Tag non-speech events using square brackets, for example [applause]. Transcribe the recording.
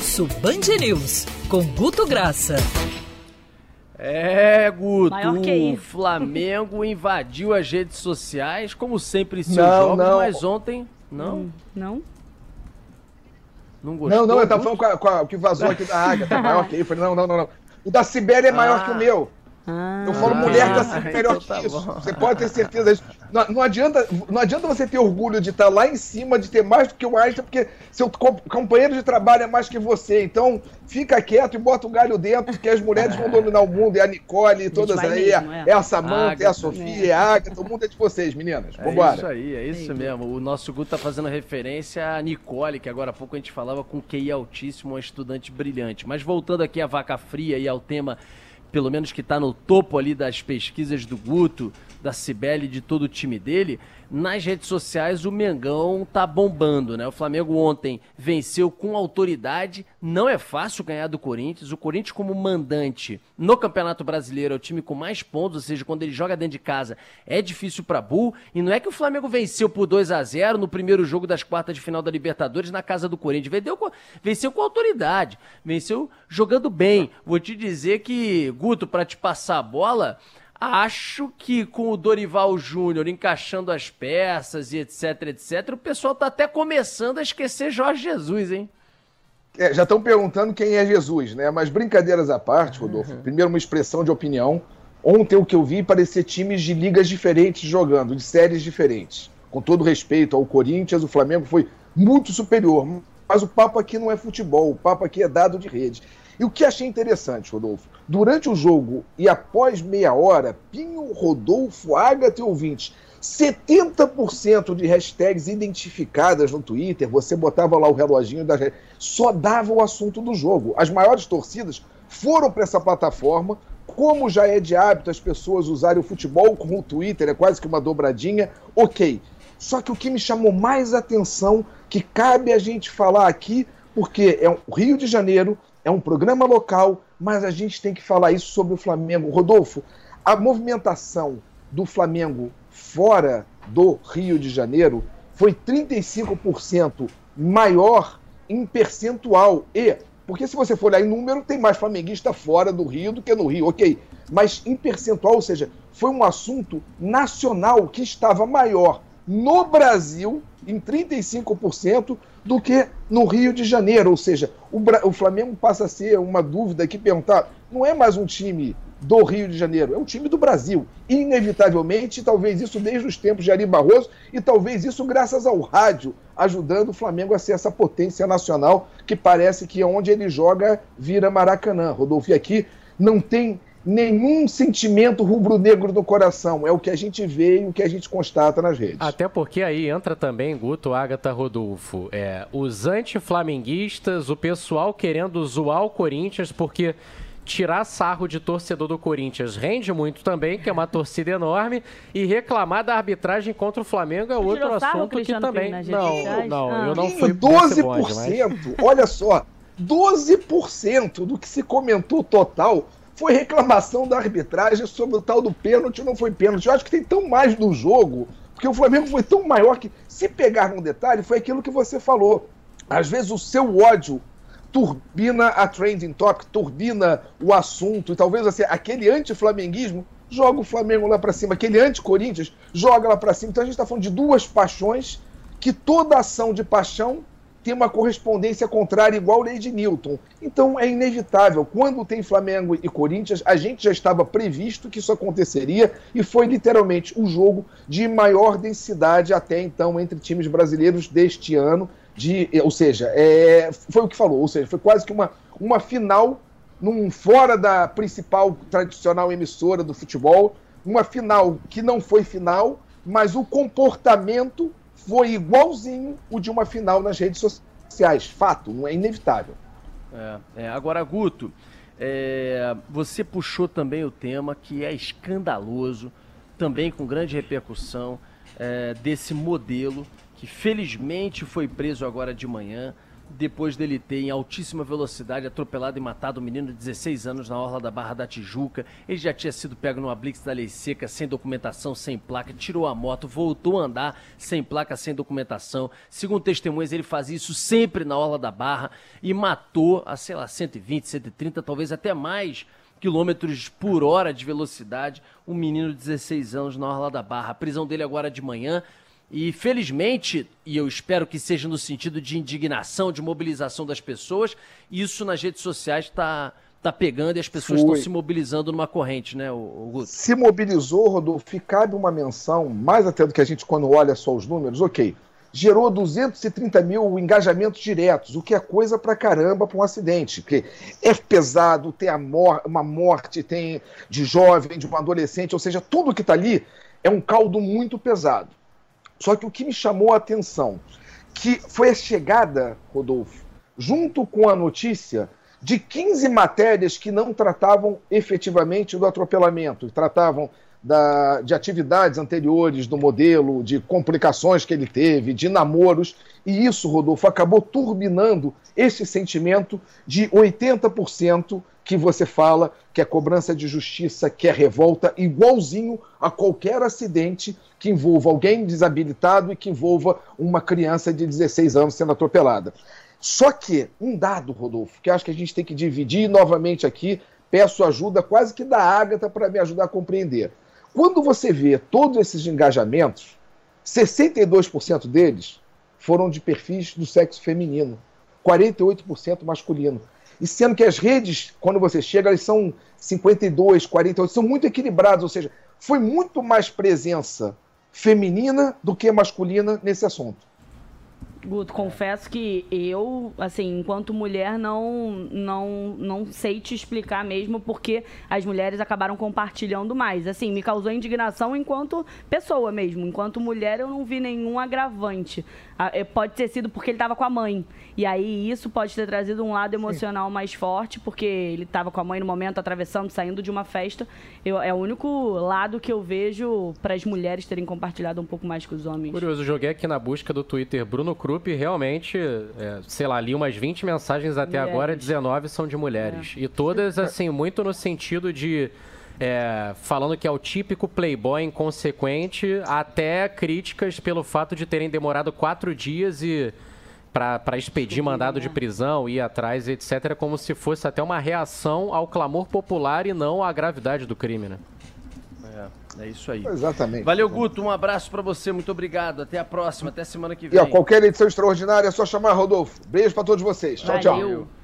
Pulso Band News, com Guto Graça. É, Guto, o Flamengo invadiu as redes sociais, como sempre em seus não, jogos, não. mas ontem, não? Hum, não? Não gostou? Não, não, eu tava falando com, a, com a, o que vazou aqui da Águia, tá [laughs] maior que eu falei, não, não, não, não. O da Sibéria é maior ah. que o meu. Ah, eu falo mulher tá sempre melhor então tá que isso. Bom. Você pode ter certeza disso. Não, não, adianta, não adianta você ter orgulho de estar lá em cima, de ter mais do que o Einstein, porque seu companheiro de trabalho é mais que você. Então, fica quieto e bota o galho dentro, que as mulheres vão dominar o mundo. É a Nicole, e todas aí. Mesmo, é. é. a Samanta, é a Sofia, é. a Agatha. O mundo é de vocês, meninas. É Vambora. É isso aí, é isso mesmo. O nosso Guto tá fazendo referência a Nicole, que agora há pouco a gente falava com QI altíssimo, uma estudante brilhante. Mas voltando aqui à vaca fria e ao tema pelo menos que está no topo ali das pesquisas do Guto, da Cibele, de todo o time dele, nas redes sociais o Mengão tá bombando, né? O Flamengo ontem venceu com autoridade. Não é fácil ganhar do Corinthians. O Corinthians, como mandante no Campeonato Brasileiro, é o time com mais pontos, ou seja, quando ele joga dentro de casa, é difícil para Bull. E não é que o Flamengo venceu por 2 a 0 no primeiro jogo das quartas de final da Libertadores na casa do Corinthians. Venceu com, venceu com autoridade, venceu jogando bem. Vou te dizer que, Guto, para te passar a bola. Acho que com o Dorival Júnior encaixando as peças e etc, etc, o pessoal tá até começando a esquecer Jorge Jesus, hein? É, já estão perguntando quem é Jesus, né? Mas brincadeiras à parte, Rodolfo. Uhum. Primeiro, uma expressão de opinião. Ontem o que eu vi parecia times de ligas diferentes jogando, de séries diferentes. Com todo respeito ao Corinthians, o Flamengo foi muito superior. Mas o papo aqui não é futebol, o papo aqui é dado de rede. E o que achei interessante, Rodolfo, durante o jogo e após meia hora, Pinho, Rodolfo, Agatha e ouvintes, 70% de hashtags identificadas no Twitter, você botava lá o reloginho da só dava o assunto do jogo. As maiores torcidas foram para essa plataforma, como já é de hábito as pessoas usarem o futebol com o Twitter, é quase que uma dobradinha, ok. Só que o que me chamou mais atenção, que cabe a gente falar aqui, porque é o Rio de Janeiro, é um programa local, mas a gente tem que falar isso sobre o Flamengo. Rodolfo, a movimentação do Flamengo fora do Rio de Janeiro foi 35% maior em percentual. E, porque se você for olhar em número, tem mais flamenguista fora do Rio do que no Rio, ok. Mas em percentual, ou seja, foi um assunto nacional que estava maior no Brasil, em 35%, do que no Rio de Janeiro. Ou seja, o, o Flamengo passa a ser uma dúvida que perguntar: não é mais um time do Rio de Janeiro, é um time do Brasil. Inevitavelmente, talvez isso desde os tempos de Ari Barroso, e talvez isso graças ao rádio, ajudando o Flamengo a ser essa potência nacional que parece que onde ele joga vira Maracanã. Rodolfo, e aqui não tem nenhum sentimento rubro-negro no coração. É o que a gente vê e o que a gente constata nas redes. Até porque aí entra também, Guto, Agatha, Rodolfo, é, os anti-flamenguistas, o pessoal querendo zoar o Corinthians, porque tirar sarro de torcedor do Corinthians rende muito também, que é uma torcida enorme, e reclamar da arbitragem contra o Flamengo é Você outro assunto que também... Não, não, ah. eu não fui 12%, bonde, mas... olha só, 12% do que se comentou total foi reclamação da arbitragem sobre o tal do pênalti não foi pênalti. Eu acho que tem tão mais do jogo, porque o Flamengo foi tão maior que, se pegar num detalhe, foi aquilo que você falou. Às vezes o seu ódio turbina a trending topic, turbina o assunto, e talvez assim, aquele anti-flamenguismo joga o Flamengo lá para cima, aquele anti-Corinthians joga lá para cima. Então a gente está falando de duas paixões que toda ação de paixão tem uma correspondência contrária igual lei de Newton. Então é inevitável. Quando tem Flamengo e Corinthians, a gente já estava previsto que isso aconteceria e foi literalmente o jogo de maior densidade até então entre times brasileiros deste ano. De, ou seja, é, foi o que falou, ou seja, foi quase que uma, uma final num fora da principal tradicional emissora do futebol, uma final que não foi final, mas o comportamento foi igualzinho o de uma final nas redes sociais. Fato, não é inevitável. É, é. Agora, Guto, é, você puxou também o tema que é escandaloso, também com grande repercussão, é, desse modelo que felizmente foi preso agora de manhã depois dele ter em altíssima velocidade atropelado e matado um menino de 16 anos na orla da Barra da Tijuca. Ele já tinha sido pego numa blitz da lei seca, sem documentação, sem placa, tirou a moto, voltou a andar sem placa, sem documentação. Segundo testemunhas, ele fazia isso sempre na orla da Barra e matou a, sei lá, 120, 130, talvez até mais quilômetros por hora de velocidade, um menino de 16 anos na orla da Barra. A prisão dele agora de manhã e felizmente, e eu espero que seja no sentido de indignação, de mobilização das pessoas, isso nas redes sociais está tá pegando e as pessoas estão se mobilizando numa corrente, né, o, Guto? Se mobilizou, Rodolfo, e cabe uma menção, mais até do que a gente quando olha só os números, ok. Gerou 230 mil engajamentos diretos, o que é coisa pra caramba para um acidente. Porque é pesado, tem mor uma morte, tem de jovem, de um adolescente, ou seja, tudo que está ali é um caldo muito pesado. Só que o que me chamou a atenção, que foi a chegada, Rodolfo, junto com a notícia de 15 matérias que não tratavam efetivamente do atropelamento, tratavam da, de atividades anteriores do modelo, de complicações que ele teve, de namoros, e isso, Rodolfo, acabou turbinando esse sentimento de 80% que você fala que é cobrança de justiça, que é revolta, igualzinho a qualquer acidente que envolva alguém desabilitado e que envolva uma criança de 16 anos sendo atropelada. Só que, um dado, Rodolfo, que acho que a gente tem que dividir novamente aqui, peço ajuda quase que da Ágata para me ajudar a compreender. Quando você vê todos esses engajamentos, 62% deles foram de perfis do sexo feminino, 48% masculino. E sendo que as redes, quando você chega, elas são 52, 48, são muito equilibradas, ou seja, foi muito mais presença feminina do que masculina nesse assunto. Guto, confesso que eu, assim, enquanto mulher, não, não, não sei te explicar mesmo porque as mulheres acabaram compartilhando mais. Assim, me causou indignação enquanto pessoa mesmo. Enquanto mulher, eu não vi nenhum agravante. Ah, é, pode ter sido porque ele estava com a mãe. E aí isso pode ter trazido um lado emocional Sim. mais forte, porque ele estava com a mãe no momento, atravessando, saindo de uma festa. Eu, é o único lado que eu vejo para as mulheres terem compartilhado um pouco mais com os homens. Curioso, joguei aqui na busca do Twitter Bruno Krupp realmente, é, sei lá, li umas 20 mensagens até mulheres. agora, 19 são de mulheres. É. E todas, assim, muito no sentido de é, falando que é o típico playboy inconsequente, até críticas pelo fato de terem demorado quatro dias e para expedir mandado de né? prisão, ir atrás, etc., como se fosse até uma reação ao clamor popular e não à gravidade do crime, né? É, é isso aí. Exatamente. Valeu, Guto. Um abraço para você. Muito obrigado. Até a próxima. Até semana que vem. E ó, qualquer edição extraordinária é só chamar Rodolfo. Beijo para todos vocês. Tchau, Valeu. tchau.